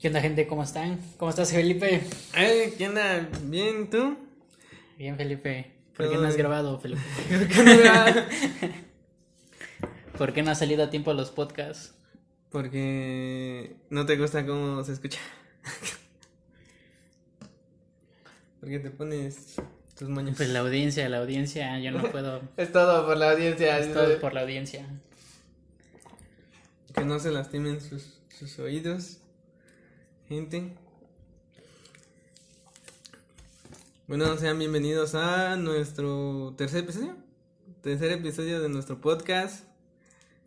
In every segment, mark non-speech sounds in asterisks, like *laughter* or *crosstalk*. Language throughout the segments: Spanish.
¿Qué onda, gente? ¿Cómo están? ¿Cómo estás, Felipe? ¿qué onda? ¿Bien tú? Bien, Felipe. ¿Por qué no has bien. grabado, Felipe? *laughs* ¿Por qué no has salido a tiempo a los podcasts? Porque no te gusta cómo se escucha. Porque te pones tus moños. Pues la audiencia, la audiencia, yo no puedo. *laughs* Es todo por la audiencia. Es todo por la audiencia. Que no se lastimen sus, sus oídos. Gente. Bueno, sean bienvenidos a nuestro tercer episodio. Tercer episodio de nuestro podcast.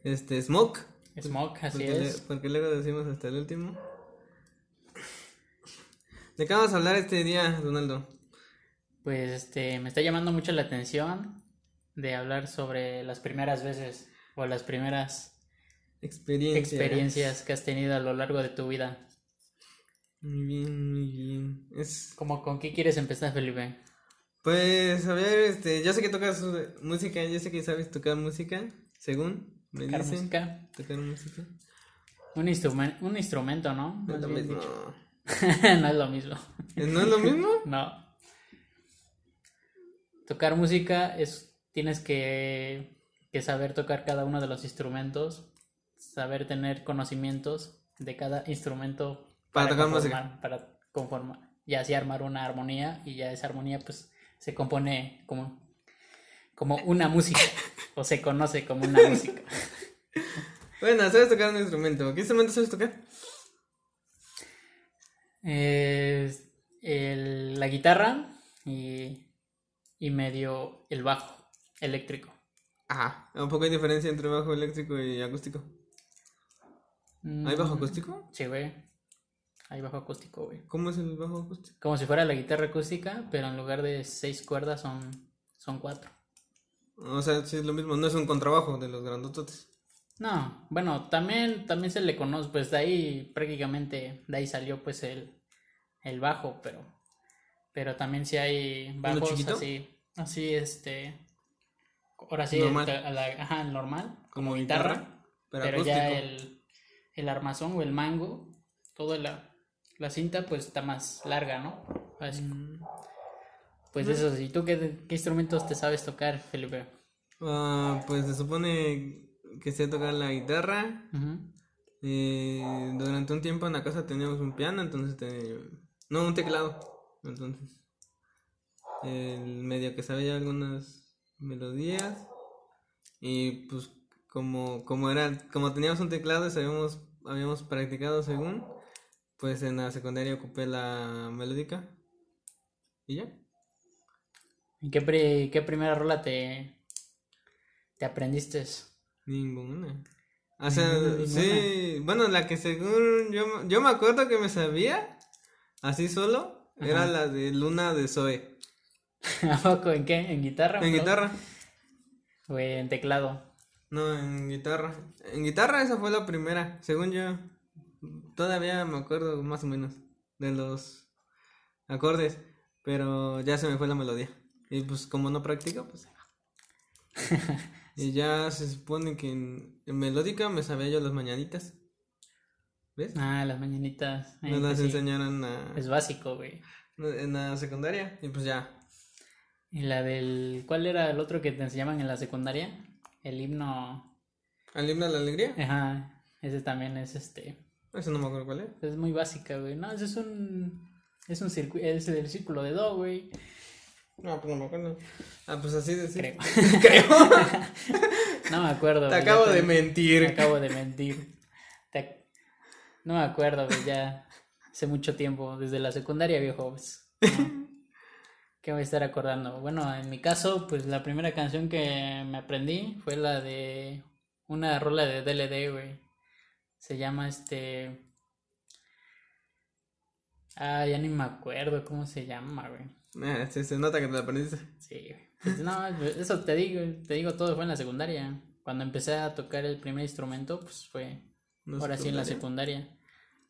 Este, Smoke. Smoke, así porque, le- es. porque luego decimos hasta el último. ¿De qué vamos a hablar este día, Donaldo? Pues este, me está llamando mucho la atención de hablar sobre las primeras veces o las primeras Experiencia. experiencias que has tenido a lo largo de tu vida. Muy bien, muy bien. Es, ¿Cómo, ¿Con qué quieres empezar, Felipe? pues, a ver, este, yo sé que tocas música, yo sé que sabes tocar música, según me ¿Tocar dicen. música? Tocar música. Un, instrumen- un instrumento, ¿no? No es lo mismo. no es lo mismo. ¿No es lo mismo? *laughs* No. Tocar música es tienes que, que saber tocar cada uno de los instrumentos, saber tener conocimientos de cada instrumento Para tocar conformar, música. para conformar, y así armar una armonía y ya esa armonía pues se compone como como una música *laughs* o se conoce como una música. *laughs* Bueno, sabes tocar un instrumento. ¿Qué instrumento sabes tocar? Es el- la guitarra y, y medio el bajo eléctrico. Ajá. ¿Un poco hay diferencia entre bajo eléctrico y acústico? ¿Hay bajo Mm, acústico? Sí, güey. Hay bajo acústico, güey. ¿Cómo es el bajo acústico? Como si fuera la guitarra acústica, pero en lugar de seis cuerdas son, son cuatro. O sea, sí es lo mismo, no es un contrabajo de los grandototes. No, bueno, también, también se le conoce, pues de ahí prácticamente, de ahí salió pues el, el bajo, pero, pero también sí hay bajos así, así este, ahora sí, el, Normal. a la- ajá, el normal, como Como guitarra, guitarra, pero, pero ya el, el armazón o el mango, toda la, la cinta pues está más larga, ¿no? Así, Mm. Pues eso, ¿y tú qué, qué instrumentos te sabes tocar, Felipe? Ah, pues se supone que sé tocar la guitarra. Eh, durante un tiempo en la casa teníamos un piano, entonces te- no un teclado, entonces el medio que sabía algunas melodías y pues como como era como teníamos un teclado y sabíamos habíamos practicado según pues en la secundaria ocupé la melódica y ya ¿Y qué, pri- qué primera rola te, te aprendiste? Ninguna. O sea, Ninguna, sí, bueno, la que según yo, yo me acuerdo que me sabía, así solo, era la de Luna de Zoe. *laughs* ¿A poco? ¿En qué? ¿En guitarra? En bro? guitarra, O en teclado. no, en guitarra. En guitarra esa fue la primera, según yo. Todavía me acuerdo más o menos de los acordes, pero ya se me fue la melodía. Y pues como no practico, pues... *laughs* y ya se supone que en, en melódica me sabía yo las mañanitas. ¿Ves? Ah, las mañanitas. eh, Nos las pues sí. enseñaron a- Es básico, güey. en la secundaria y pues ya. ¿Y la del... ¿Cuál era el otro que te enseñaban en la secundaria? El himno... ¿Al himno de la alegría? Ajá, ese también es este... Eso no me acuerdo cuál es. Es muy básica, güey. No, ese es un... Es un circuito... Es el círculo de do, güey. No, pues no me acuerdo. Ah, pues así de Creo. *laughs* Creo. No me acuerdo. Te güey, acabo de te- mentir. Me acabo de mentir. Te- No me acuerdo, güey, ya hace mucho tiempo, desde la secundaria, viejo. pues, ¿no? ¿Qué voy a estar acordando? Bueno, en mi caso, pues la primera canción que me aprendí fue la de una rola de DLD, güey. Se llama este... Ah, ya ni me acuerdo cómo se llama, güey. Ah, sí, se nota que te la aprendiste. Sí, güey. Pues, no, eso te digo, te digo, todo fue en la secundaria. Cuando empecé a tocar el primer instrumento, pues fue No ahora sí en la secundaria.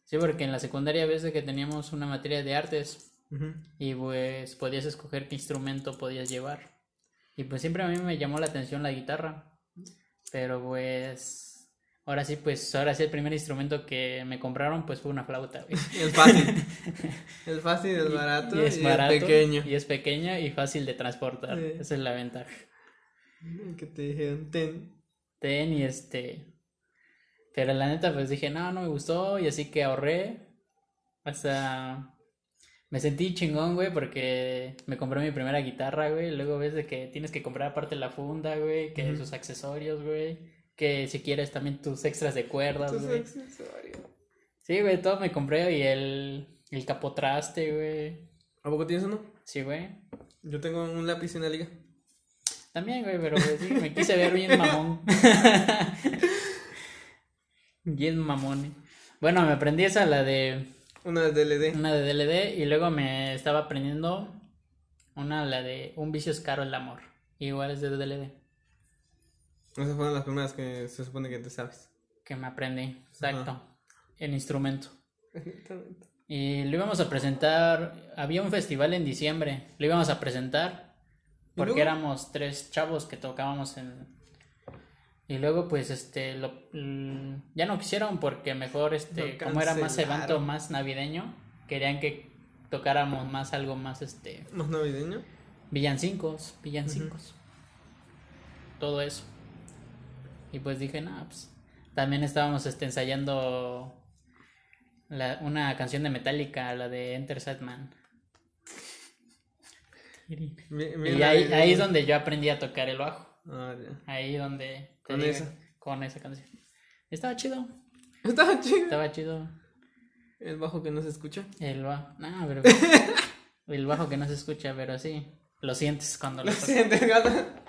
Sí, porque en la secundaria ves de que teníamos una materia de artes y pues podías escoger qué instrumento podías llevar. Y pues siempre a mí me llamó la atención la guitarra. Pero pues ahora sí, pues ahora sí el primer instrumento que me compraron pues fue una flauta, güey. *laughs* El fácil. *laughs* el fácil, el barato y, es barato, pequeño. Y es pequeño y fácil de transportar. Sí. Esa es la ventaja. Que te dijeron, ten. Ten y este... Pero la neta pues dije, no, no me gustó y así que ahorré. Hasta... Me sentí chingón, güey, porque me compré mi primera guitarra, güey. Luego ves de que tienes que comprar aparte la funda, güey, que Ujú. sus accesorios, güey. Que si quieres también tus extras de cuerdas, Tus güey. accesorios. Sí, güey, todo me compré y el, el capotraste, güey. ¿A poco tienes uno? Sí, güey. Yo tengo un lápiz en la liga. También, güey, pero sí, me quise ver bien mamón. *laughs* bien mamón. eh. Bueno, me aprendí esa, la de Una de DLD. una de DLD, y luego me estaba aprendiendo una, la de Un vicio es caro el amor. Igual es de DLD, Esas fueron las primeras que se supone que te sabes. que me aprendí, exacto, Ajá. *laughs* en instrumento. Y lo íbamos a presentar, había un festival en diciembre, lo íbamos a presentar ¿Y porque éramos tres chavos que tocábamos en... Y luego pues este, lo, mm, ya no quisieron porque mejor este, como era más evento más navideño, querían que tocáramos más algo más este, ¿Más navideño? villancicos, villancicos, todo eso. Y pues dije, no, pues también estábamos este, ensayando la- una canción de Metallica, la de Enter Sandman. Bien- Y ahí, ahí es donde yo aprendí a tocar el bajo. Ah, ya. Ahí donde... Con digo, esa. Con esa canción. Estaba chido, Estaba chido. estaba chido El bajo que no se escucha. el bajo. No, pero... *laughs* el bajo que no se escucha, pero sí. Lo sientes cuando lo Lo sientes, gata.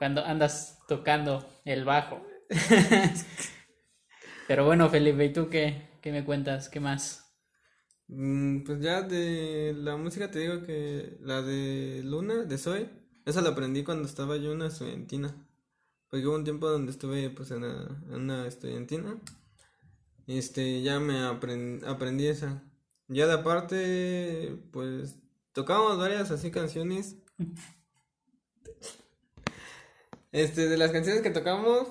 Cuando andas tocando el bajo. *laughs* Pero bueno, Felipe, ¿y tú qué, qué me cuentas? ¿Qué más? Mm, Pues ya de la música te digo que la de Luna, de Zoe, esa la aprendí cuando estaba yo en una estudiantina. Porque hubo un tiempo donde estuve pues en una, en una estudiantina. Este, ya me apren- aprendí esa. Ya de aparte, pues tocábamos varias así canciones. *laughs* Este, de las canciones que tocamos,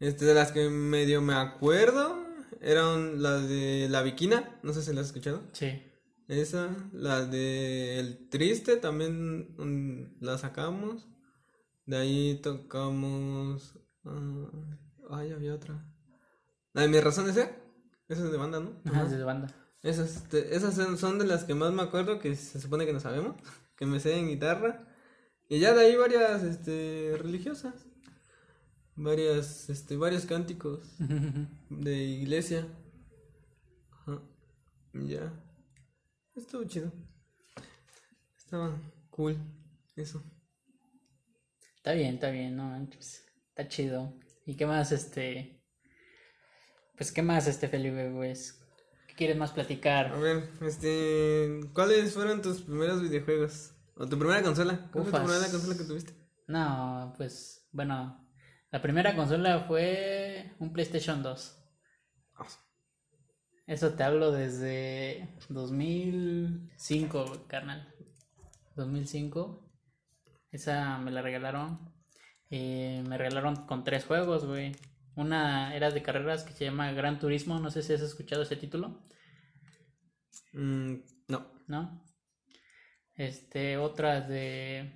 este, de las que medio me acuerdo, eran las de La Viquina, no sé si las has escuchado. Sí. Esa, la de El Triste también mm, la sacamos. De ahí tocamos. ah, ay, había otra. La de Mi Razón de Ser. Esa es de banda, ¿no? Ajá, Ajá. de banda. Esas, este, esas son- son de las que más me acuerdo, que se supone que no sabemos, *laughs* que me sé en guitarra. Y ya de ahí varias este, religiosas. Varias, este, varios cánticos *laughs* de iglesia. Ajá. Ya. Estuvo chido. Estaba cool. Eso. Está bien, está bien, no manches. Está chido. ¿Y qué más, este? Pues, ¿qué más, este, Felipe, pues? ¿Qué quieres más A platicar? ver, este. ¿Cuáles fueron tus primeros videojuegos? ¿O tu primera consola? ¿Cuál fue tu primera consola que tuviste? No, pues, bueno, la primera consola fue un PlayStation 2. Ah, Eso te hablo desde 2005, carnal. 2005. Esa me la regalaron. Eh, me regalaron con tres juegos, güey. Una era de carreras que se llama Gran Turismo. No sé si has escuchado ese título, mm, no. ¿no? Este, otra de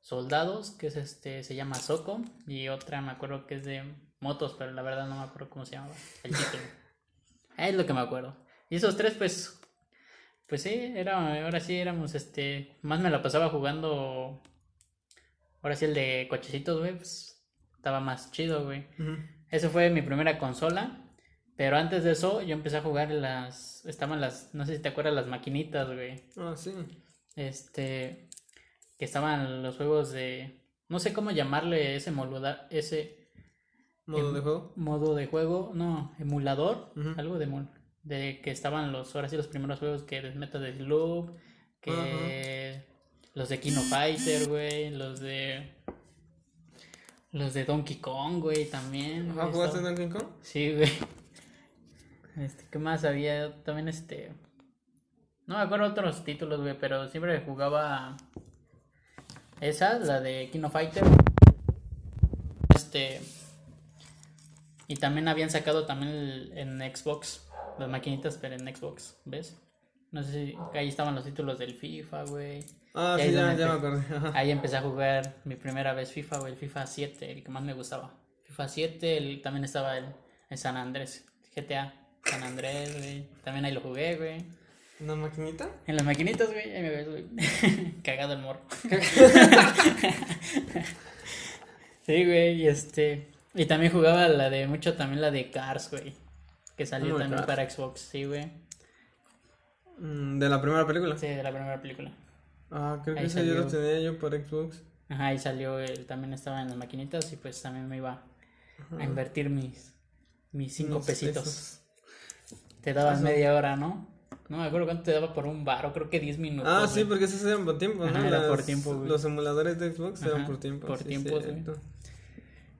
soldados, que es este, se llama Soco. Y otra me acuerdo que es de motos, pero la verdad no me acuerdo cómo se llamaba el título. *laughs* Es lo que me acuerdo. Y esos tres, pues, pues sí, era, ahora sí éramos, este, más me la pasaba jugando. Ahora sí el de cochecitos, güey, pues, estaba más chido, güey. Ujú. Esa fue mi primera consola. Pero antes de eso, yo empecé a jugar en las. Estaban las. No sé si te acuerdas, las maquinitas, güey. Ah, sí. Este. Que estaban los juegos de. No sé cómo llamarle ese moluda, ese ¿Modo Em- de juego? modo de juego. No, emulador. Algo de emul- De que estaban los. Ahora sí, los primeros juegos que les meto de Loop. Que. Los de Kino Fighter, güey. Los de. Los de Donkey Kong, güey, también. ¿Ah, jugaste estaba- Donkey Kong? Sí, güey. Este, ¿qué más había? También este. No me acuerdo otros títulos, güey, pero siempre jugaba esa, la de Kino Fighter. Este. Y también habían sacado también el- en Xbox, las maquinitas, pero en Xbox, ¿ves? No sé si ahí estaban los títulos del FIFA, güey. Ah, sí, ya, me acordé. Ahí empecé a jugar mi primera vez FIFA, güey, el FIFA 7, el que más me gustaba. FIFA 7, el- también estaba el, el San Andrés, GTA, San Andrés, güey. También ahí lo jugué, güey. ¿Una maquinita? En las maquinitas, güey, ahí me ves, güey. *laughs* Cagado el morro. *laughs* sí, güey, y este. Y también jugaba la de mucho, también la de Cars, güey. Que salió Ah, también Cars. para Xbox, sí, güey. Mm, ¿De la primera película? Sí, de la primera película. Ah, creo que Ahí ese yo lo tenía yo por Xbox. Ajá, y salió, el, también estaba en las maquinitas y pues también me iba a invertir mis, mis cinco Unos pesitos. pesos. Te daban Eso. media hora, ¿no? No me acuerdo cuánto te daba por un bar, o creo que 10 minutos. Ah, sí, porque esos eran por tiempo, ¿no? Ajá, era por Las- tiempo, güey. Los emuladores de Xbox eran Ajá, por tiempo. por sí, güey. cierto.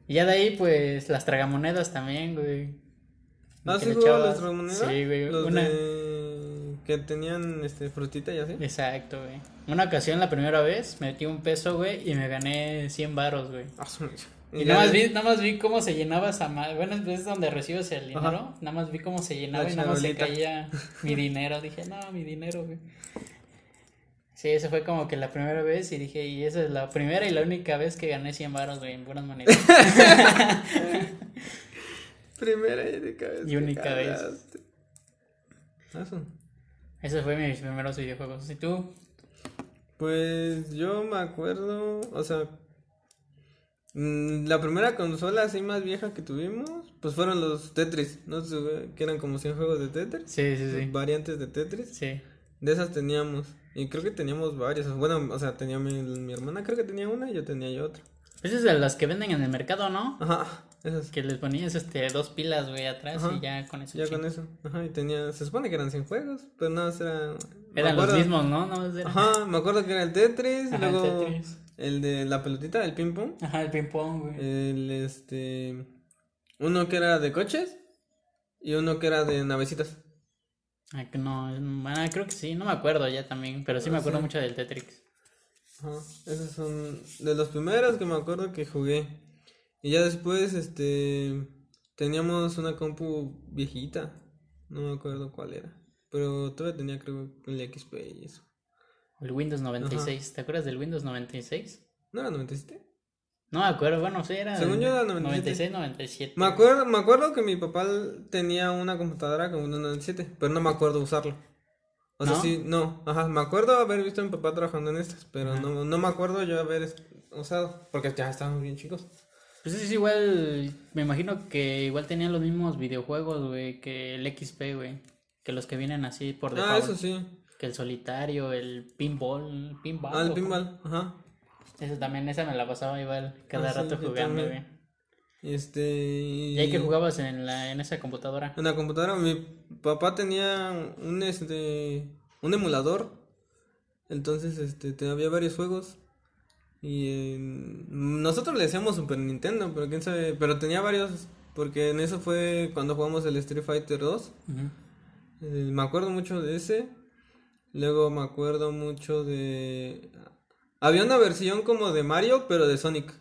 Y ya de ahí, pues, las tragamonedas también, güey. Ah, sí echabas- los tragamonedas. Sí, güey. Los Una... de... que tenían este frutita y así. Exacto, güey. Una ocasión, la primera vez, metí un peso, güey, y me gané 100 varos, güey. Ah. Y nada más, vi, nada más vi cómo se llenaba esa madre. Bueno, es donde recibes el dinero. Ajá. Nada más vi cómo se llenaba La y nada más se caía *laughs* mi dinero. Dije, no, mi dinero, güey. Sí, esa fue como que la primera vez y dije, y esa es la primera y la única vez que gané 100 varos, güey, en buenas monedas. *laughs* Primera y única vez. Y única vez. su- Esos fueron mis primeros videojuegos. ¿Y tú? Pues yo me acuerdo, o sea, la primera consola así más vieja que tuvimos, pues fueron los Tetris, ¿no? Que eran como 100 juegos de Tetris, Sí, sí, sí. variantes de Tetris. Sí. De esas teníamos, y creo que teníamos varias. Bueno, o sea, tenía mi, mi hermana, creo que tenía una y yo tenía yo otra. Esas de las que venden en el mercado, ¿no? Ajá, esas. Que les ponías este dos pilas, güey, atrás Ajá. y ya con eso. Ya con eso. Ajá, y tenía, se supone que eran 100 juegos, pero nada, más era... me Eran los mismos, ¿no? Más eran- Ajá, me acuerdo que era el Tetris, Ajá, el Tetris. El de la pelotita, el ping pong. Ajá, el ping pong, güey. El este. Uno que era de coches y uno que era de navecitas. Ah, que no, bueno, creo que sí, no me acuerdo ya también, pero sí me Ah, acuerdo sí. mucho del Tetris. Ajá. Esos son de los primeros que me acuerdo que jugué. Y ya después, este. Teníamos una compu viejita. No me acuerdo cuál era. Pero todavía tenía, creo, el XP y eso. El Windows 96, ¿te acuerdas del Windows 96? ¿No era 97? No me acuerdo, bueno, sí era. Según yo era 97. 96, 97. Me acuerdo, me acuerdo que mi papá tenía una computadora con Windows 97, pero no me acuerdo usarlo. O sea, sí, no, ajá, me acuerdo haber visto a mi papá trabajando en estas, pero Ajá. no, no me acuerdo yo haber usado, porque ya estábamos bien chicos. Pues es igual, me imagino que igual tenían los mismos videojuegos, güey, que el XP, güey. Que los que vienen así por Ah, default. eso sí. Que el solitario, el pinball, pinball. Ah, el pinball, ajá. Ese también, esa me la pasaba igual cada Ah, sí, rato yo jugando, güey. Este, y... ¿Y ahí que jugabas en, la, en esa computadora? En la computadora, mi papá tenía un, este, un emulador, entonces, este, te- había varios juegos. Y eh, nosotros le decíamos Super Nintendo, pero quién sabe, pero tenía varios, porque en eso fue cuando jugamos el Street Fighter 2. Ujú. Eh, me acuerdo mucho de ese. Luego me acuerdo mucho de... Había una versión como de Mario, pero de Sonic.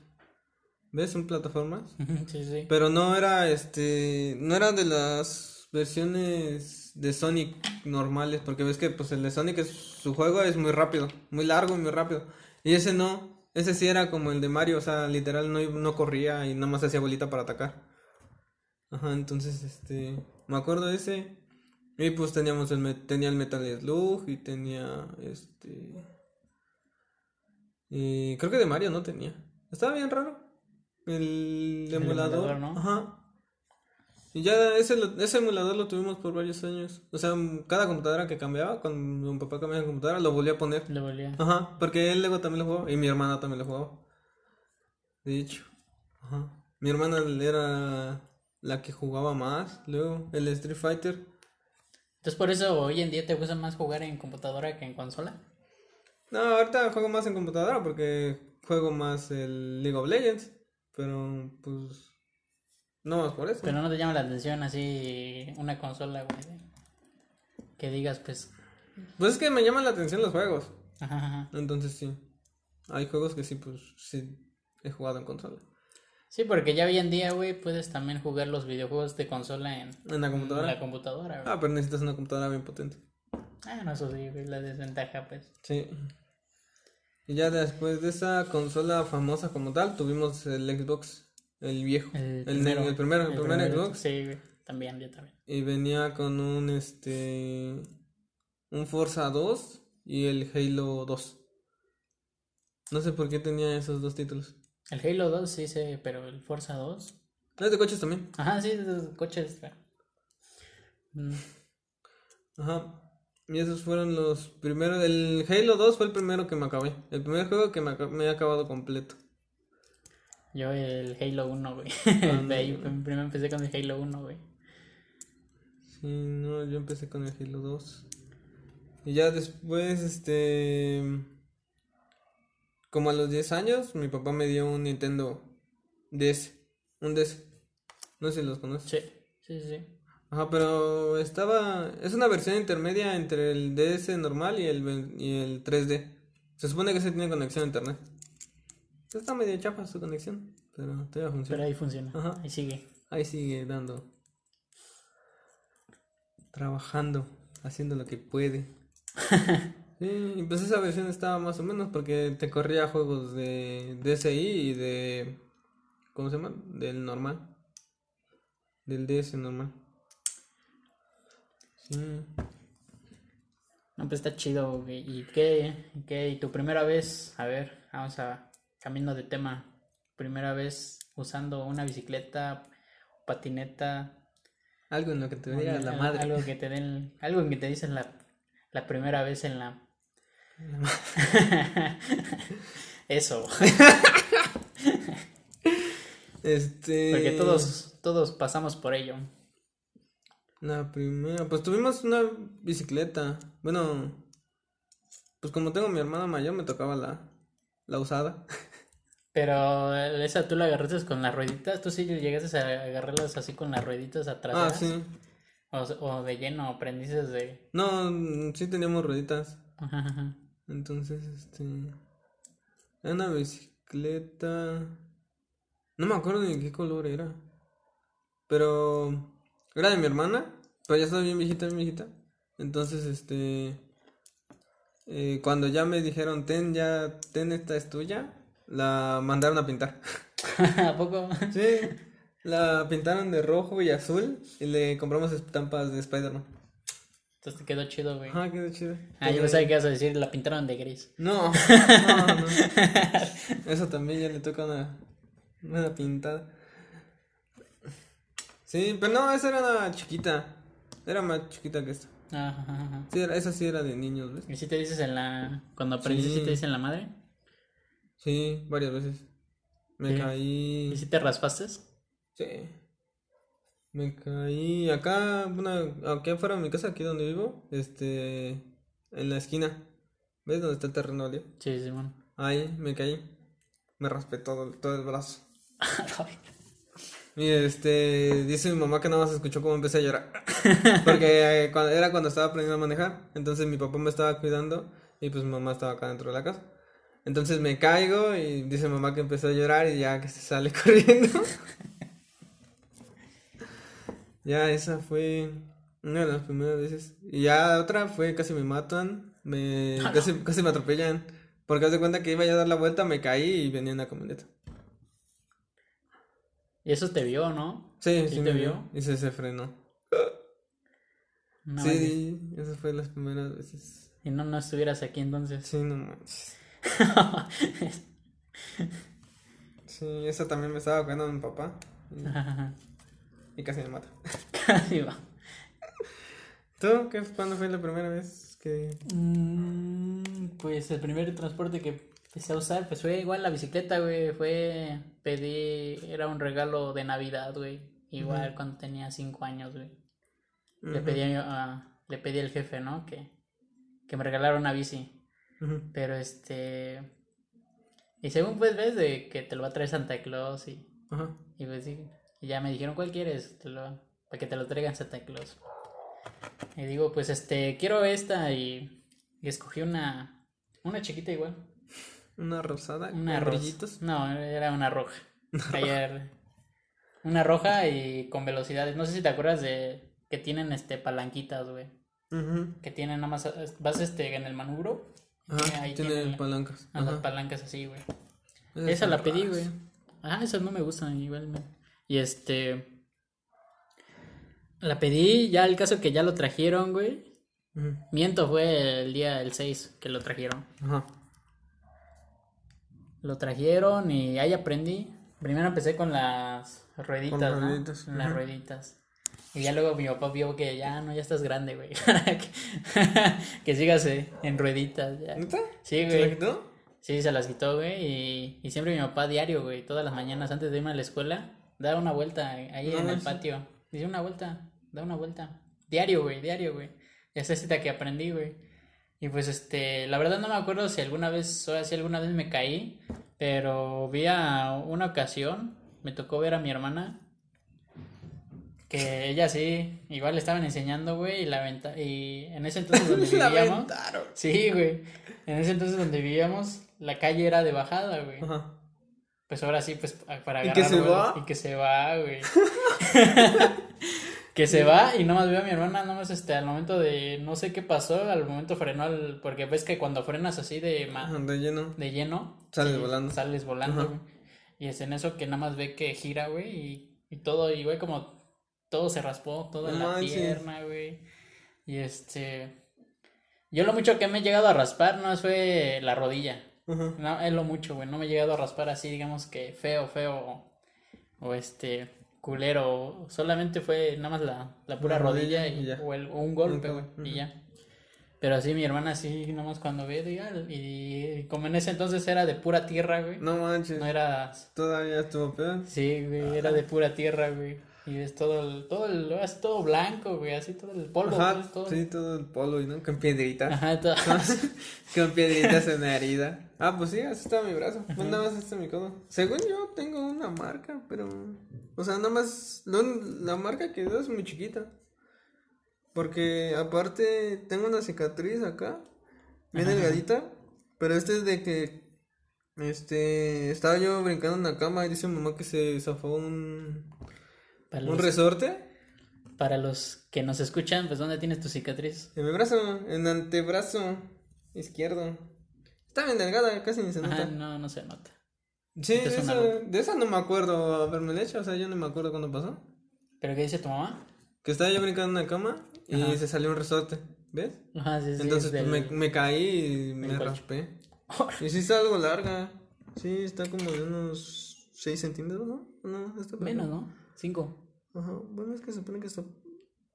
¿Ves? En plataformas. *laughs* Sí, sí. Pero no era este, no era de las versiones de Sonic normales, porque ves que pues el de Sonic es, su juego es muy rápido, muy largo y muy rápido. Y ese no, ese sí era como el de Mario, o sea, literal no, no corría y nada más hacía bolita para atacar. Ajá, entonces este, me acuerdo de ese. Y pues teníamos el tenía el Metal Slug y tenía este y creo que de Mario no tenía. Estaba bien raro. El, El emulador, emulador, ¿no? Ajá. Y ya ese, lo- ese emulador lo tuvimos por varios años. O sea, cada computadora que cambiaba, cuando mi papá cambiaba de computadora, lo volvía a poner. Le volía. Ajá, porque él luego también lo jugaba y mi hermana también lo jugaba. De hecho, ajá. Mi hermana era la que jugaba más, luego el Street Fighter. Entonces por eso hoy en día te gusta más jugar en computadora que en consola. No, ahorita juego más en computadora porque juego más el League of Legends, pero pues no más por eso. Pero no te llama la atención así una consola, güey. Que digas, pues. Pues es que me llaman la atención los juegos, Ajá, ajá. entonces sí. Hay juegos que sí, pues sí he jugado en consola. Sí, porque ya hoy en día, güey, puedes también jugar los videojuegos de consola en, En la computadora. en la computadora. Ah, pero necesitas una computadora bien potente. Ah, no, eso sí, güey, la desventaja, pues. Sí. Y ya después de esa consola famosa como tal, tuvimos el Xbox, el viejo. El El, ne- el primero, el, primer primero, Xbox. Sí, güey, también, yo también. Y venía con un este un Forza 2 y el Halo 2. No sé por qué tenía esos dos títulos. El Halo 2 sí sé, pero el Forza 2. Es de coches también. Ajá, sí, de los coches. Mm, Ajá. Y esos fueron los primeros. El Halo 2 fue el primero que me acabé. El primer juego que me, aca- me he acabado completo. Yo el Halo 1, güey. Ah, *laughs* De ahí, no. primero empecé con el Halo 1, güey. Sí, no, yo empecé con el Halo 2. Y ya después, este. Como a los 10 años, mi papá me dio un Nintendo DS. Un DS. No sé si los conoces. Sí, sí, sí. Ajá, pero estaba. Es una versión intermedia entre el DS normal y el, y el 3D. Se supone que se tiene conexión a internet. Está medio chapa su conexión, pero todavía Pero funciona. ahí funciona. Ajá. Ahí sigue. Ahí sigue dando. Trabajando, haciendo lo que puede. *laughs* Sí, y pues esa versión estaba más o menos porque te corría juegos de DSi y de. ¿Cómo se llama? Del normal. Del DS normal. Sí. No, pues está chido, güey. ¿Y qué, qué? ¿Y tu primera vez? A ver, vamos a cambiando de tema. Primera vez usando una bicicleta, patineta. Algo en lo que te diga la madre. Algo que te den, algo que te dicen la, la primera vez en la. *laughs* Eso, Este. porque todos, todos pasamos por ello. La primera, pues tuvimos una bicicleta. Bueno, pues como tengo mi hermana mayor, me tocaba la, la usada. Pero esa tú la agarraste con las rueditas, tú sí llegaste a agarrarlas así con las rueditas atrás. Ah, sí. O, o de lleno, aprendices de. No, mm, sí teníamos rueditas. Ajá, ajá. Entonces, este. Era una bicicleta. No me acuerdo ni qué color era. Pero. Era de mi hermana. Pero ya estaba bien viejita, bien viejita. Entonces, este. eh, cuando ya me dijeron, ten, ya, ten, esta es tuya. La mandaron a pintar. *laughs* ¿A poco? Sí, la pintaron de rojo y azul. Y le compramos estampas de Spider-Man. Entonces te quedó chido, güey. Ajá, quedó chido. Ah, yo pensaba que ibas a decir, la pintaron de gris. No, no, no. Eso también ya le toca una, una pintada. Sí, pero no, esa era una chiquita. Era más chiquita que esta. Ajá, ajá, ajá. Sí, esa sí era de niños, ¿ves? ¿Y si te dices en la... Cuando aprendes, Sí. si te dicen la madre? Sí, varias veces. Me Sí. caí. ¿Y si te raspaste? Sí. Me caí acá, bueno, aquí afuera de mi casa, aquí donde vivo, este, en la esquina. ¿Ves dónde está el terreno baldío? Sí, Simón. Ahí me caí. Me raspé todo, todo el brazo. *laughs* Y este, dice mi mamá que nada más escuchó cómo empecé a llorar. *laughs* Porque eh, cuando, era cuando estaba aprendiendo a manejar. Entonces mi papá me estaba cuidando y pues mi mamá estaba acá dentro de la casa. Entonces me caigo y dice mamá que empezó a llorar y ya que se sale *laughs* corriendo. Ya esa fue una de las primeras veces. Y ya otra fue casi me matan, me *laughs* casi, casi me atropellan. Porque haz de cuenta que iba ya a dar la vuelta, me caí y venía una camioneta. Y eso te vio, ¿no? Sí, ¿Sí te me vio? vio. Y se, se frenó. No, sí, esas fueron las primeras veces. Y no, no estuvieras aquí entonces. Sí, no manches. *laughs* Sí, esa también me estaba cuidando mi papá. Y, casi me mata. *laughs* Casi va. ¿Tú? ¿Qué, ¿Cuándo fue la primera vez que...? Mm, pues el primer transporte que empecé a usar, pues fue igual la bicicleta, güey. Fue, pedí, era un regalo de Navidad, güey. Igual cuando tenía cinco años, güey. Le Ujú, pedí a, mi- a- le pedí al jefe, ¿no? Que, que me regalara una bici. Pero este... Y según pues ves de que te lo va a traer Santa Claus y, Ajá. y pues sí. Y ya me dijeron, ¿cuál quieres? Te lo, para que te lo traigan Santa Claus. Y digo, pues este, quiero esta y, y escogí una, una chiquita igual. Una rosada Una con brillitos. No, era una roja. Ayer. Una roja y con velocidades. No sé si te acuerdas de que tienen este palanquitas, güey. Que tienen nada más. Vas este en el manubrio. y Ajá, ahí tiene tienen palancas. las palancas así, güey. Esa la pedí, güey. Ah, esas no me gustan, igual. me- Y este. La pedí, ya el caso que ya lo trajeron, güey. Miento, fue el día el 6 que lo trajeron. Ajá. Lo trajeron y ahí aprendí. Primero empecé con las rueditas, Con ¿no? rueditas, Las rueditas. Y ya luego mi papá vio que ya no, ya estás grande, güey. que, *laughs* que sigas eh, en rueditas. Ya. ¿Neta? Sí, ¿Se la güey. quitó? Sí, se las quitó, güey. Y, y siempre mi papá diario, güey, todas las mañanas antes de irme a la escuela, da una vuelta ahí No en el patio. Dice una vuelta, da una vuelta. Diario, güey, diario, güey. Esa es cita que aprendí, güey. Y pues este, la verdad no me acuerdo si alguna vez, o si alguna vez me caí, pero vi a una ocasión, me tocó ver a mi hermana, que ella sí, igual le estaban enseñando, güey, y la venta, y en ese entonces donde *laughs* vivíamos, sí, güey, en ese entonces donde vivíamos, la calle era de bajada, güey. Ajá. Pues ahora sí, pues a- para ¿Y agarrar. que se va? Y que se va, güey. *laughs* que se va y nomás veo a mi hermana, nomás este, al momento de, no sé qué pasó, al momento frenó, al, porque ves que cuando frenas así de, ma- Ajá, de lleno. de lleno, Sales volando. Sales volando, Ajá. güey. Y es en eso que nada más ve que gira, güey, y, y todo, y güey, como todo se raspó, toda No la manches. pierna, güey. Y este. Yo lo mucho que me he llegado a raspar no fue la rodilla. No, es lo mucho, güey. No me he llegado a raspar así, digamos que feo, feo. O, o este, culero. Solamente fue nada más la, la pura La rodilla rodilla y, y o, el- o un golpe, güey. Y ya. Pero así mi hermana sí, nada más cuando ve, diga, y como en ese entonces era de pura tierra, güey. No manches. No era, Todavía estuvo peor. sí, güey, era de pura tierra, güey. Y es todo el, todo el, así todo blanco, güey, así todo el polvo, Ajá, todo. sí, todo el polo y no, con piedritas. Ajá, todo. *laughs* *laughs* Con piedritas en la herida. Ah, pues sí, así está mi brazo. Pues nada más este es mi codo. Según yo, tengo una marca, pero. O sea, nada más. lo- la marca que dio es muy chiquita. Porque aparte, tengo una cicatriz acá. Bien Ajá. delgadita. Pero este es de que. Este. Estaba yo brincando en la cama y dice mamá que se zafó un. Para Un los, resorte. para los que nos escuchan, pues ¿dónde tienes tu cicatriz? En mi brazo, en antebrazo izquierdo. Está bien delgada, casi ni se nota. Ajá, no, no se nota. Sí, suena esa, de esa no me acuerdo haberme hecho, o sea, yo no me acuerdo cuándo pasó. ¿Pero qué dice tu mamá? Que estaba yo brincando en la cama y Ajá. se salió un resorte, ¿ves? Ajá, sí, sí, Entonces es pues, me, caí y me raspé. *laughs* Y sí está algo larga. Sí, está como de unos 6 centímetros, ¿no? No, está para Menos. ¿no? Cinco. Ajá, bueno, es que se supone que está...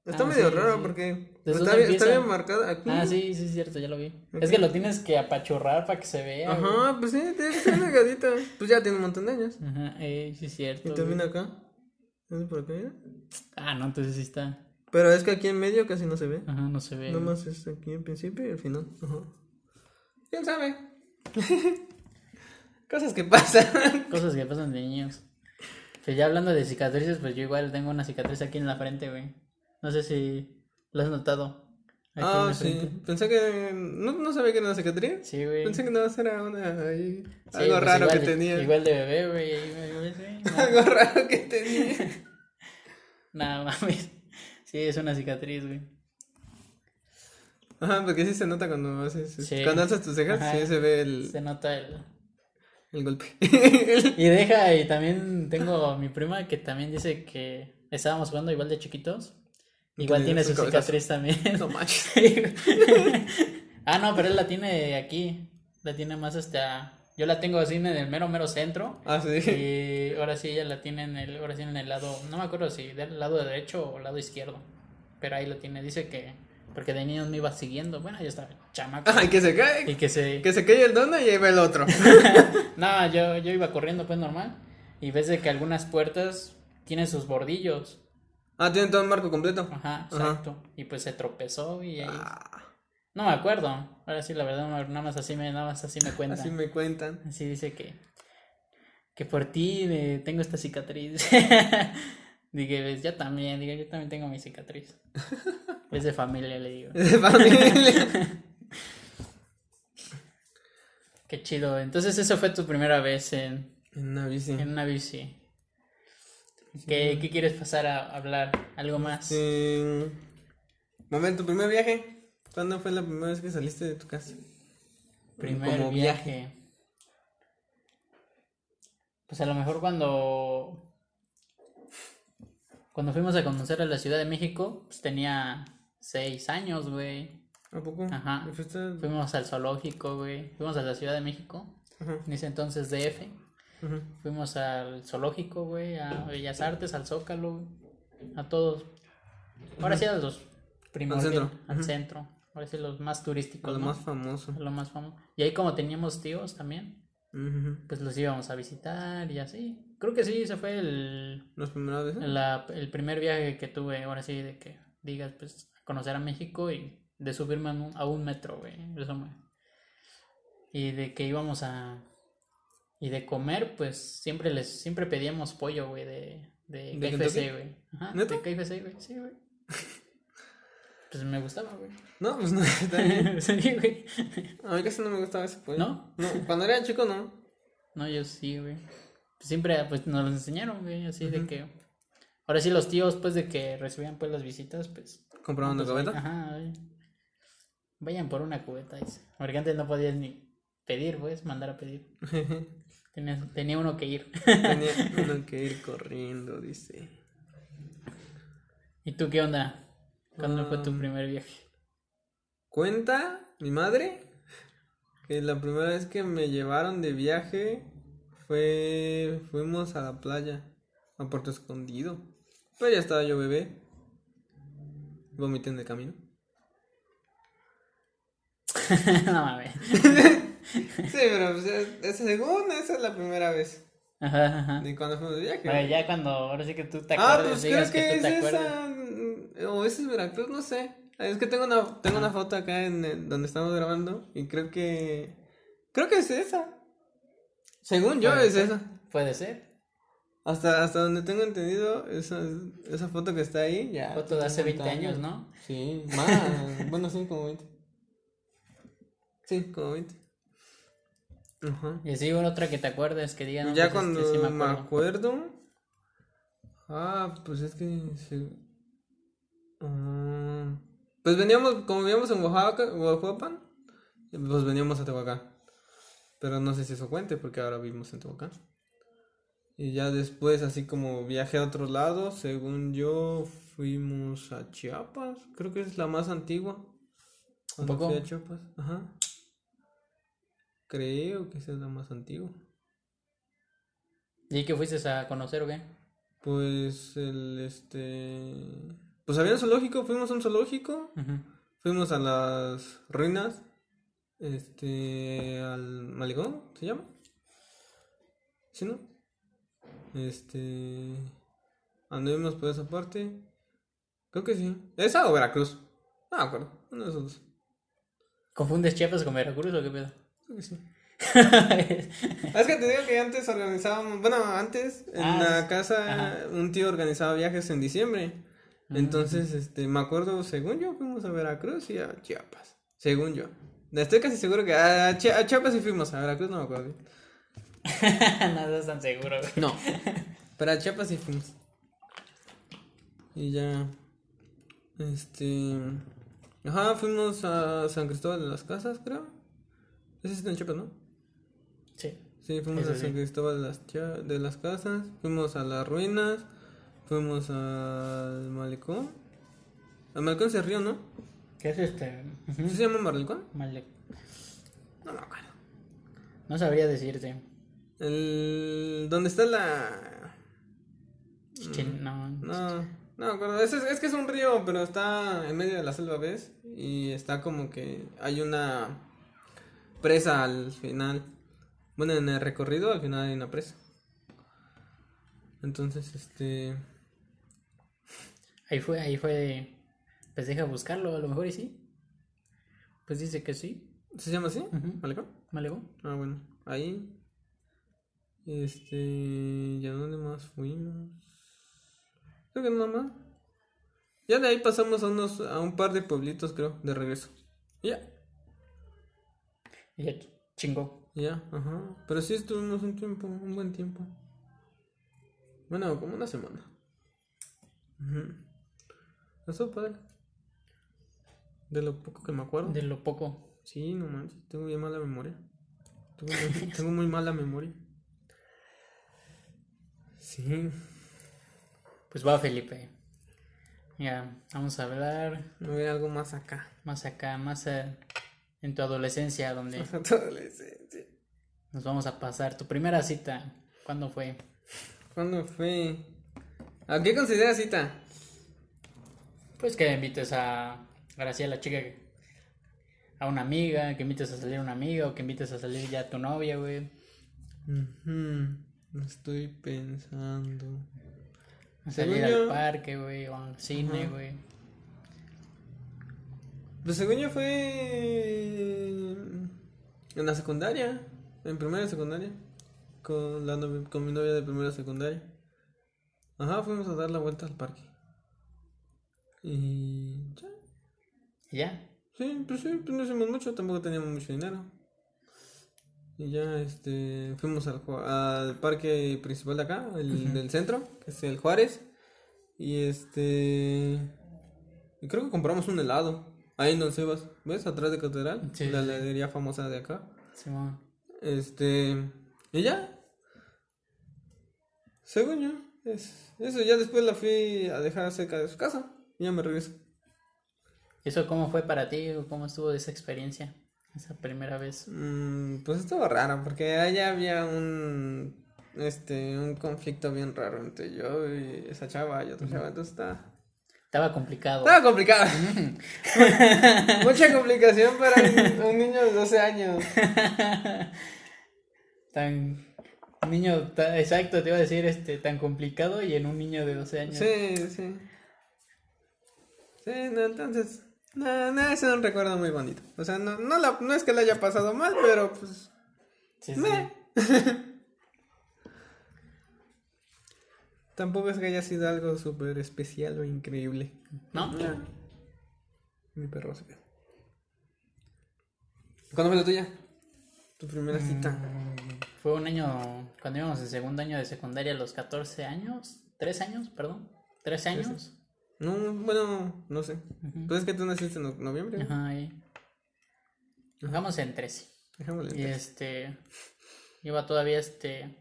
Está Ah, medio sí, raro sí. porque ¿Desde está bien, está empieza? bien marcada aquí. Ah, sí, sí, es cierto, ya lo vi. Es que lo tienes que apachurrar para que se vea. güey. Ajá, pues sí, tiene que ser delgadita. Pues ya tiene un montón de años. Ajá, eh, sí, es cierto. Y también güey. acá. ¿Ves por acá? mira? Ah, no, entonces sí está. Pero es que aquí en medio casi no se ve. Ajá, no se ve. Nada más es aquí al principio y al final. Ajá. ¿Quién sabe? *laughs* Cosas que pasan. Cosas que pasan de niños. Pues ya hablando de cicatrices, pues yo igual tengo una cicatriz aquí en la frente, güey. No sé si lo has notado. Aquí Ah, sí. frente. Pensé que. No, no sabía que era una cicatriz. Sí, güey. Pensé que más era una. ahí, Sí, algo pues raro que de- tenía. Igual de bebé, güey. sí, *laughs* no. algo raro que tenía. *laughs* Nada mames. Sí, es una cicatriz, güey. Ajá, porque sí se nota cuando haces. Sí. Cuando alzas tus cejas, Ajá. sí se ve el, Se nota el. El golpe. *laughs* Y deja, y también tengo mi prima que también dice que estábamos jugando igual de chiquitos. Igual tiene su cicatriz también. *laughs* no manches. *laughs* ah, no, pero él la tiene aquí. La tiene más hasta. Yo la tengo así en el mero, mero centro. Ah, sí. Y ahora sí ella la tiene en el, ahora sí en el lado, no me acuerdo si del lado derecho o lado izquierdo. Pero ahí lo tiene. Dice que, porque de niños me iba siguiendo. Bueno, yo estaba chamaco. Ay, que se cae. Y que se. Que se cae el dono y ahí va el otro. *laughs* No, yo, yo iba corriendo pues normal. Y ves de que algunas puertas tienen sus bordillos. ah, tiene todo el marco completo. Ajá, Ajá. exacto. Y pues se tropezó y ahí. Ah, No me acuerdo. Ahora sí, la verdad, nada más así me, nada más así me cuentan. así me cuentan. Así dice que, que por ti tengo esta cicatriz. *laughs* Dije, ves, yo también, digo, yo también tengo mi cicatriz. *laughs* Es de familia, le digo. *laughs* De familia. *laughs* Qué chido. Entonces, eso fue tu primera vez en, En una bici. En una bici. ¿Qué, ¿Qué quieres pasar a hablar? ¿Algo más? Sí. Momento, tu primer viaje. ¿Cuándo fue la primera vez que saliste de tu casa? Primer Como viaje. Pues a lo mejor cuando. Cuando fuimos a conocer a la Ciudad de México, pues tenía seis años, güey. ¿A poco? Ajá. ¿Fuiste? Fuimos al zoológico, güey. Fuimos a la Ciudad de México. Ajá. En ese entonces DF. Ajá. Fuimos al zoológico, güey, a Bellas Artes, al Zócalo, güey, a todos. Ahora sí a los centro. al centro. Ahora sí los más turísticos, Lo ¿no? más famoso. Lo más famoso. Y ahí como teníamos tíos también, pues los íbamos a visitar y así. Creo que sí, ese fue el, ¿Las primeras veces? la- el primer viaje que tuve, ahora sí, de que digas, pues, a conocer a México y de subirme a un, a un metro, güey. Eso me... Y de que íbamos a... Y de comer, pues, siempre les, siempre pedíamos pollo, güey, de, de, ¿De KFC, güey. Ajá, ¿Neta? de KFC, güey, sí, güey. Pues me gustaba, güey. No, pues no, *laughs* sí, güey. A mí casi no me gustaba ese pollo. ¿No? No, cuando era chico no. No, yo sí, güey. Pues siempre, pues, nos lo enseñaron, güey, así de Ujú. que... Ahora sí, los tíos, pues, de que recibían, pues, las visitas, pues... ¿Compraban de Pues, cubeta? Ajá. Vayan por una cubeta, dice. Porque antes no podías ni pedir, pues, mandar a pedir. *laughs* Tenía, tenía uno que ir. Tenía uno que ir *laughs* corriendo, dice. ¿Y tú qué onda? ¿Cuándo fue tu Um, primer viaje? Cuenta mi madre que la primera vez que me llevaron de viaje fue fuimos a la playa a Puerto Escondido. Pero ya estaba yo bebé. Vomité en el camino. *laughs* no mames. *laughs* Sí, pero pues, es, esa es la primera vez. Ajá, ajá. De cuando fuimos de viaje. Bueno, ya cuando, ahora sí que tú te Ah, acuerdas, pues creo que, es esa. mm, O ese es Veracruz, no sé. Es que tengo una, tengo una foto acá en donde estamos grabando. Y creo que. Creo que es esa. Según yo, es ser. esa. Puede ser. Hasta, hasta donde tengo entendido, esa, esa foto que está ahí, ya. Foto de hace 50 20 años, ¿no? Sí, *laughs* más. bueno, sí, como 20. Sí, como 20. Ajá. Y así, bueno, otra que te acuerdes, que digan. ya pues, cuando este, sí me acuerdo. Ah, pues es que. se- Ah, pues veníamos, como vivíamos en Oaxaca, Oaxapan, pues veníamos a Tehuacán. Pero no sé si eso cuente, porque ahora vivimos en Tehuacán. Y ya después, así como viajé a otros lados, según yo, fuimos a Chiapas. Creo que es la más antigua. Cuando poco? fui a Chiapas, ajá. Creo que esa es la más antigua. ¿Y qué fuiste a conocer o qué? Pues el este. Pues había un zoológico, fuimos a un zoológico, fuimos a las ruinas, este, al malecón, ¿se llama? ¿Sí, no? Este. Anduvimos por esa parte. Creo que sí. ¿Esa o Veracruz? No me acuerdo, uno de esos dos. ¿Confundes Chiapas con Veracruz o qué pedo? Creo que sí. *laughs* Es que te digo que antes organizábamos, bueno, antes en Ah, la casa Ajá. un tío organizaba viajes en diciembre. Entonces, este, me acuerdo, según yo, fuimos a Veracruz y a Chiapas. Según yo. Estoy casi seguro que a, Chi- a Chiapas sí fuimos, a Veracruz no me acuerdo. *laughs* no estás tan seguro, güey. No. Pero a Chiapas sí fuimos. Y ya. Este. Ajá, fuimos a San Cristóbal de las Casas, creo. Ese está en Chiapas, ¿no? Sí. Sí, fuimos Eso a San sí. Cristóbal de las, de las Casas, fuimos a las ruinas, fuimos al malecón. Al malecón se río, ¿no? ¿Qué es este? Ujú. ¿Sí se llama malecón? Male- No me acuerdo. No sabría decirte. El... ¿Dónde está la...? Chin- No. No, no acuerdo. Es, es, que es un río, pero está en medio de la selva, ¿ves? Y está como que hay una presa al final. Bueno, en el recorrido al final hay una presa. Entonces, este... Ahí fue, ahí fue. Pues deja buscarlo, a lo mejor y sí. Pues dice que sí. ¿Se llama así? Malego. Ah, bueno, ahí. Este. ¿Ya dónde más fuimos? Creo que no más. Ya de ahí pasamos a unos, a un par de pueblitos, creo, de regreso. Ya. Ya chingó. Ya, ajá. Pero sí estuvimos un tiempo, un buen tiempo. Bueno, como una semana. Eso padre. De lo poco que me acuerdo. De lo poco. Sí, no manches, tengo bien mala memoria. Tengo muy, *laughs* tengo muy mala memoria. Sí. Pues va, Felipe. Ya, vamos a hablar No hay algo más acá. más acá, más eh, en tu adolescencia, donde Tu adolescencia. nos vamos a pasar. Tu primera cita, ¿cuándo fue? ¿Cuándo fue? ¿A qué consideras cita? Pues que invites a Graciela, la chica, a una amiga, que invites a salir a una amiga o que invites a salir ya a tu novia, güey. Estoy pensando. A salir al yo- parque, güey, o al cine, güey. Pues según yo fue en la secundaria, en primera secundaria, con la novia- con mi novia de primera secundaria. Ajá, fuimos a dar la vuelta al parque. Y ya. ¿Y ya? Sí, pues sí, pues no hicimos mucho, tampoco teníamos mucho dinero. Y ya, este, fuimos al, parque principal de acá, el del centro, que es el Juárez. Y este, y creo que compramos un helado. Ahí en Don Sebas, ¿ves? Atrás de Catedral, Sí, la heladería famosa de acá. Simón. Este, y ya. Según yo, es, eso ya después la fui a dejar cerca de su casa. Y ya me regreso. ¿Eso cómo fue para ti? ¿Cómo estuvo esa experiencia? Esa primera vez. Mm, pues estuvo raro, porque allá había un este un conflicto bien raro entre yo y esa chava y otra chava, entonces está Estaba complicado. estaba complicado. *laughs* Mucha complicación para un, un niño de 12 años. *laughs* Tan... Niño, ta- exacto, te iba a decir, este, tan complicado y en un niño de 12 años. Sí, sí. Sí, no, entonces no, no, es un recuerdo muy bonito. O sea, no, no, la- no es que la haya pasado mal, pero pues Sí. *laughs* Tampoco es que haya sido algo súper especial o increíble. ¿No? Mi perro se quedó. ¿Cuándo fue la tuya? Tu primera cita. Fue un año, cuando íbamos en segundo año de secundaria, a los 14 años, 3 años, perdón, 13 años. No, bueno, no sé. Ujú. Pues es que tú naciste en no- noviembre. Ajá, ahí. Vamos en 13. Dejémosle. Y este, iba todavía este,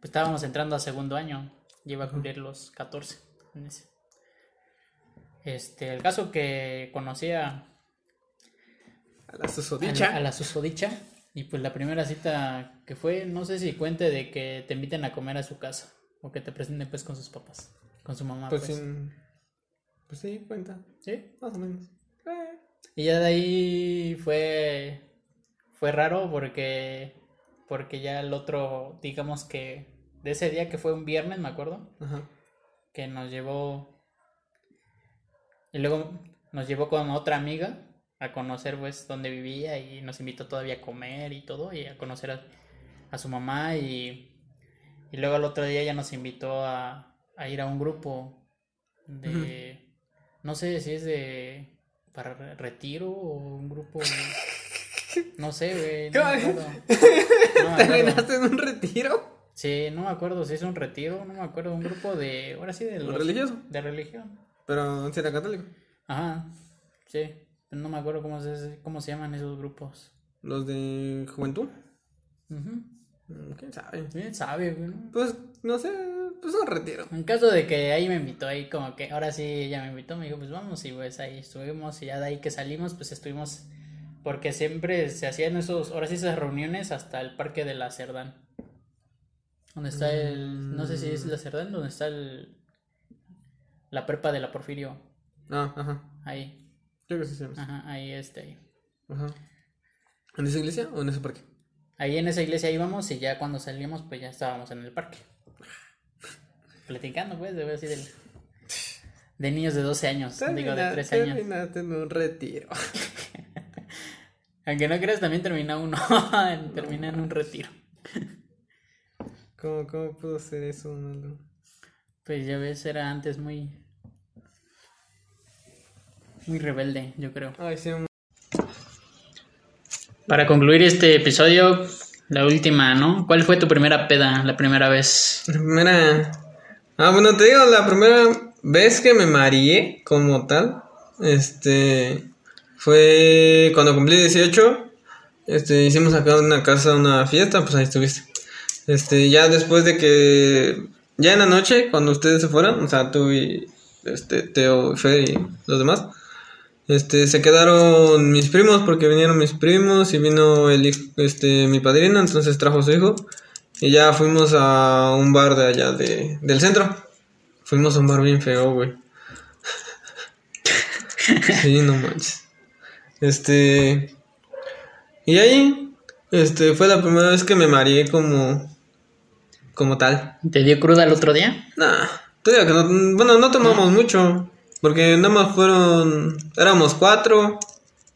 pues estábamos entrando a segundo año, y iba a cumplir los 14 en ese. Este, el caso que conocía A la a susodicha. la, a la susodicha y pues la primera cita que fue, no sé si cuente de que te inviten a comer a su casa o que te presenten pues con sus papás, con su mamá Pues, pues. Pues sí, cuenta. ¿Sí? Más o menos. Eh, Y ya de ahí fue fue raro porque porque ya el otro, digamos que de ese día que fue un viernes, me acuerdo, Ajá. que nos llevó y luego nos llevó con otra amiga a conocer pues dónde vivía y nos invitó todavía a comer y todo y a conocer a, a su mamá y, y luego al otro día ya nos invitó a, a ir a un grupo de no sé si es de para re- retiro o un grupo *laughs* no sé güey no me ¿Qué? acuerdo. *laughs* No me acuerdo. ¿Terminaste en un retiro? Sí, no me acuerdo si es un retiro, no me acuerdo, un grupo de, ahora sí, de los- ¿Religioso? De religión. Pero si era católico. Ajá, sí, pero no me acuerdo cómo se, cómo se llaman esos grupos. Los de juventud. Ujú. Mm, ¿Quién sabe? Bien sabe. Pues, no sé, pues un retiro. En caso de que ahí me invitó, ahí como que, ahora sí ella me invitó, me dijo, pues vamos, y pues ahí estuvimos, y ya de ahí que salimos, pues estuvimos, porque siempre se hacían esos, ahora sí esas reuniones hasta el parque de la Cerdán. Donde está el, no sé si es la Cerdán, donde está el, la prepa de la Porfirio, Ah, ajá. ahí, Creo que sí llama. ajá, ahí este, ahí. Ajá. ¿En esa iglesia o en ese parque? Ahí en esa iglesia íbamos y ya cuando salimos pues ya estábamos en el parque. Platicando pues, de así del... De niños de 12 años, digo de 13 años. Terminaste en un retiro. *laughs* Aunque no creas, también termina uno, *laughs* termina en un retiro. ¿Cómo, cómo pudo ser eso, Malo? Pues ya ves, era antes muy... Muy rebelde, yo creo. Ay, sí, Para concluir este episodio, La última, ¿no? ¿Cuál fue tu primera peda la primera vez? La primera. Ah, bueno, te digo, la primera vez que me mareé como tal. Este. Fue cuando cumplí 18. Este, hicimos acá en una casa una fiesta, pues ahí estuviste. Este, ya después de que. Ya en la noche, cuando ustedes se fueron, o sea, tú y. Este, Teo, Fer y los demás. Este, se quedaron mis primos porque vinieron mis primos y vino el hijo- este, mi padrino, entonces trajo a su hijo. Y ya fuimos a un bar de allá de, del centro. Fuimos a un bar bien feo, güey. *laughs* Sí, no manches. Este. Y ahí, este, fue la primera vez que me mareé como. como tal. ¿Te dio cruda el otro día? Nah, te digo que no, bueno, no tomamos mucho. Porque nada más fueron. Éramos cuatro.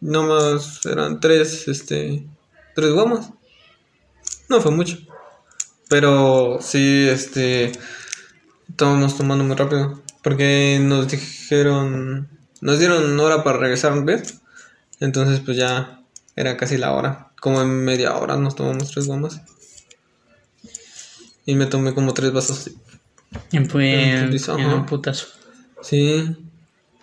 Nada más eran tres, este. Tres gomas. No fue mucho. Pero sí, este. Estábamos tomando muy rápido. Porque nos dijeron. Nos dieron hora para regresar, ¿ves? Entonces, pues ya era casi la hora. Como en media hora nos tomamos tres gomas. Y me tomé como tres vasos. Y fue un putazo. Sí.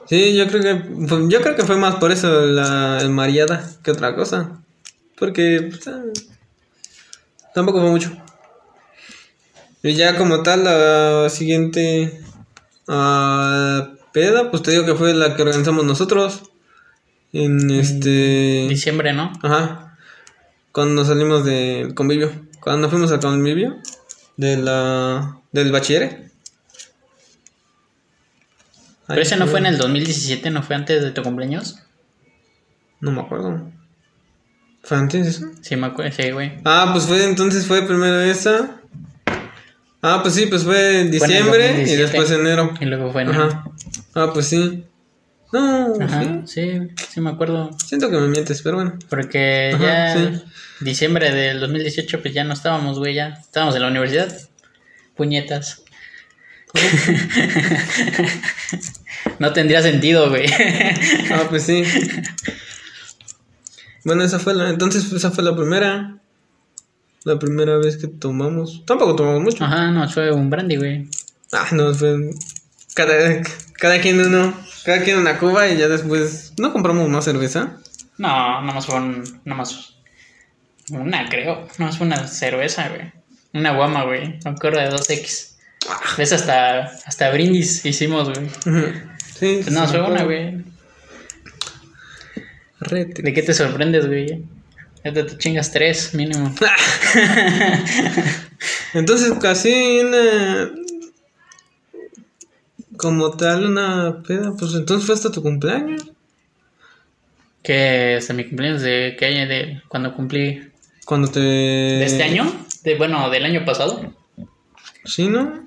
Sí, yo creo que fue- yo creo que fue más por eso la el mareada que otra cosa. Porque pues, ah, tampoco fue mucho. Y ya como tal la siguiente ah, peda, pues te digo que fue la que organizamos nosotros en este Diciembre, ¿no? Ajá. Cuando salimos del convivio. Cuando fuimos al convivio de la del bachiller. Pero ese no fue en el 2017, ¿no fue antes de tu cumpleaños? No me acuerdo. ¿Fue antes eso? Sí, me acuerdo, sí, güey. Ah, pues fue entonces fue primero esa. Ah, pues sí, pues fue en Fue en diciembre y 2017. después enero. Y luego fue en... Ajá. Ah, pues sí. No, Ajá, sí. sí, sí me acuerdo. Siento que me mientes, pero bueno. Porque Ajá, ya sí. diciembre del 2018 pues ya no estábamos, güey, ya estábamos en la universidad. Puñetas. *laughs* no tendría sentido, güey. Ah, pues sí. Bueno, esa fue la, entonces esa fue la primera. La primera vez que tomamos. Tampoco tomamos mucho. Ajá, no, fue un brandy, güey. Ah, no, fue cada, cada quien uno, cada quien una cuba y ya después no compramos más cerveza. No, nada más fue un, nada más una, creo. Nada más fue una cerveza, güey. Una guama, güey. Me acuerdo de 2X. ¿Ves? Hasta, hasta brindis hicimos, güey. *laughs* Sí, Pues no, sí, fue una, güey. Rete. ¿De qué te sorprendes, güey? Ya te, te chingas tres, mínimo. *laughs* Entonces casi una como tal una peda, pues entonces fue hasta tu cumpleaños. Que hasta mi cumpleaños de que año de cuando cumplí Cuando te de este año, de bueno, del año pasado, Sí, ¿no?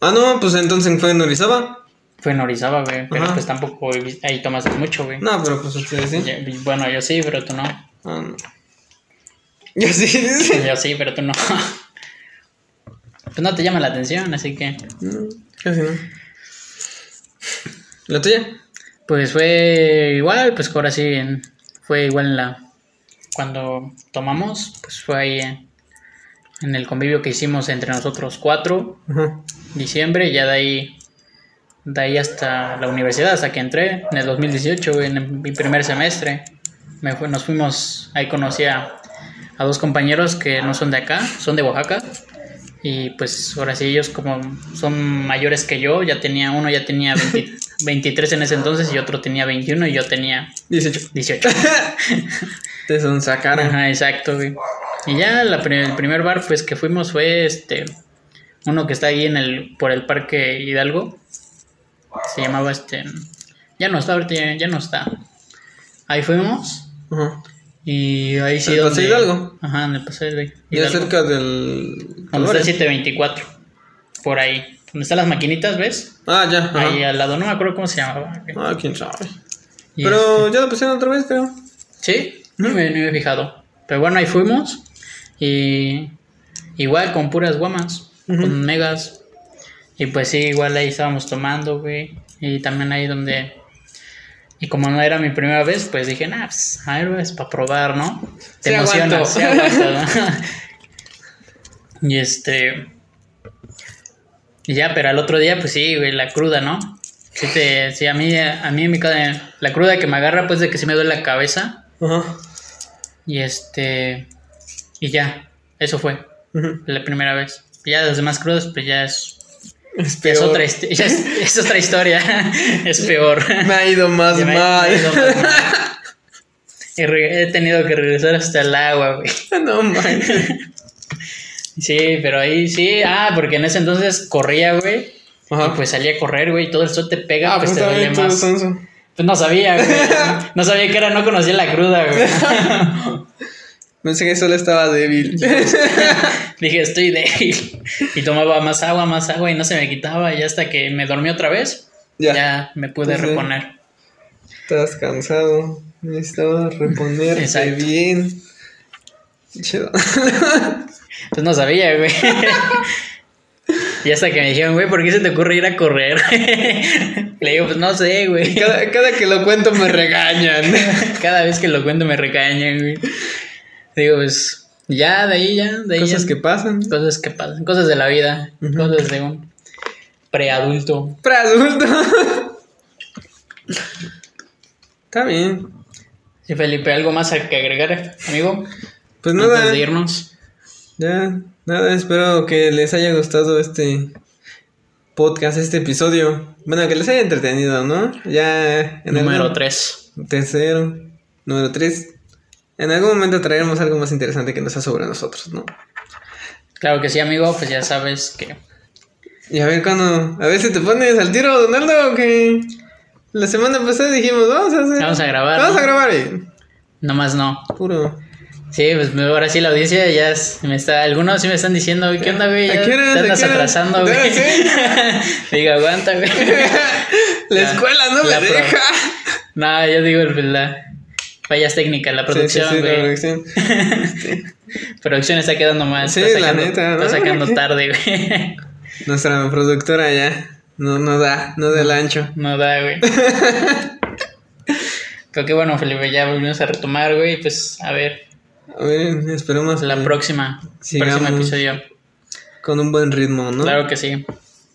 Ah, no, pues entonces fue en Orizaba. fue en Orizaba, güey, pero Ajá. pues tampoco ahí tomaste mucho, güey. No, pero pues ustedes sí. Bueno, yo sí, pero tú no. Ah, no. Yo sí, *laughs* dice. Yo sí, pero tú no. Pues no te llama la atención, así que No, casi no. ¿La tuya? pues fue igual, pues ahora sí fue igual en la cuando tomamos, pues fue ahí en, en el convivio que hicimos entre nosotros cuatro, Ajá. diciembre, y ya de ahí de ahí hasta la universidad, hasta que entré en el 2018, güey, en mi primer semestre. Me nos fuimos, ahí conocí a, a dos compañeros que no son de acá, son de Oaxaca. Y pues ahora sí, ellos como son mayores que yo, ya tenía uno, ya tenía 20 23 *laughs* en ese entonces y otro tenía 21 y yo tenía 18. 18. *laughs* Te son sacaron. Ajá, exacto, güey. Y ya la el primer bar pues que fuimos fue este uno que está ahí en el por el Parque Hidalgo. Se llamaba este ya no está, ahorita ya, ya no está. Ahí fuimos Ajá. y ahí sí ¿En el Paseo Hidalgo? Ajá, en el Paseo Hidalgo. Ya cerca del. Donde está Dolores. el 724. Por ahí. Donde están las maquinitas, ¿ves? Ah, ya. Ajá. Ahí al lado, no me acuerdo cómo se llamaba. Ah, quién sabe. Y Pero ya lo pusieron otra vez, creo. Sí, no me, no me he fijado. Pero bueno, ahí fuimos. Y igual con puras guamas, con megas. Y pues sí, igual ahí estábamos tomando, güey. Y también ahí donde... Y como no era mi primera vez, pues dije, nah, pues, a ver, pues, para probar, ¿no? Te Sí emocionas, aguanto. sí aguanto, ¿no? *laughs* Y este. Y ya, pero al otro día, pues sí, güey, la cruda, ¿no? Sí, te, sí a mí, a mí me cae- la cruda que me agarra, pues de que sí me duele la cabeza. Ajá. Y este. Y ya, eso fue la primera vez. Ya las demás crudas, pues ya es. *laughs* Es ya es, peor. otra, histi- ya es, es otra historia. *laughs* es peor. Me ha ido más me- mal. me he ido más mal. *laughs* He, tenido que regresar hasta el agua, güey. no manches. Sí, pero ahí sí. Ah, porque en ese entonces corría, güey. Ajá. Y pues salía a correr, güey. y Todo el sol te pega, ah, pues pues te duele más. Pues no sabía, güey. No sabía que era, no conocía la cruda, güey. Pensé que solo estaba débil. *laughs* Dije, estoy débil. Y tomaba más agua, más agua y no se me quitaba. Y hasta que me dormí otra vez, ya. ya, me pude reponer. Estabas cansado. Necesitabas reponerte Exacto. bien. Chido. *laughs* Pues no sabía, güey. *laughs* Y hasta que me dijeron, güey, ¿por qué se te ocurre ir a correr? Le digo, pues no sé, güey. Cada, cada que lo cuento me regañan. Cada vez que lo cuento me recañan, güey. Digo, pues ya, de ahí ya, de ahí Cosas ya. que pasan. Cosas que pasan, cosas de la vida, cosas de un preadulto. Para adulto. Está bien. Sí, Felipe, ¿algo más que agregar, amigo? Pues Antes nada. de irnos. Ya, nada, espero que les haya gustado este podcast, este episodio. Bueno, que les haya entretenido, ¿no? Ya en Número algún- 3. Tercero. Número tres. En algún momento traeremos algo más interesante que no sea sobre nosotros, ¿no? Claro que sí, amigo, pues ya sabes que... Y a ver cuando. A ver si te pones al tiro, Donaldo, que la semana pasada dijimos, vamos a hacer. Vamos a grabar, Vamos ¿no? a grabar, y Nomás no. puro. Sí, pues ahora sí la audiencia ya es- me está... Algunos sí me están diciendo, ¿qué onda, güey? ¿A Ya qué atrasando, güey. sí. *laughs* Digo, aguanta, güey. *laughs* la La- escuela no la me deja. No, yo digo el- la... Fallas técnicas, la producción, Sí, sí, sí, la producción. *laughs* Producción está quedando mal. Sí, está la neta, ¿no? Está sacando *laughs* tarde, güey. Nuestra productora ya. No, no da, no del ancho. No da, güey. *laughs* Pero qué bueno, Felipe, ya volvimos a retomar, güey. Pues a ver, A ver, esperemos la que próxima, próximo episodio. con un buen ritmo, ¿no? Claro que sí.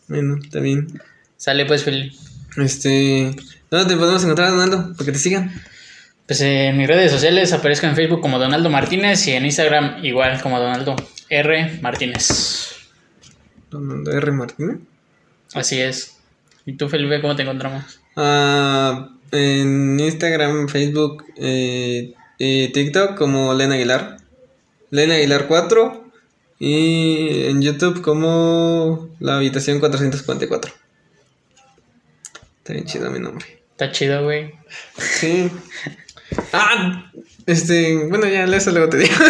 Bueno, está bien. Sale pues, Felipe. Este. ¿Dónde te podemos encontrar, Donaldo? Para que te sigan. Pues en mis redes sociales aparezco en Facebook como Donaldo Martínez y en Instagram igual como Donaldo R. Martínez. Donaldo R. Martínez. Así es. ¿Y tú, Felipe, cómo te encontramos? Ah, en Instagram, Facebook, eh, y TikTok como Lena Aguilar. Lena Aguilar 4. Y en YouTube como La Habitación 444. Está bien chido mi nombre. Está chido, güey. Sí. *laughs* Ah, este, bueno, ya eso luego te digo. *laughs*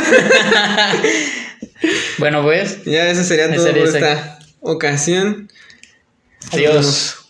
Bueno, pues, ya eso sería todo por esta ocasión. adiós.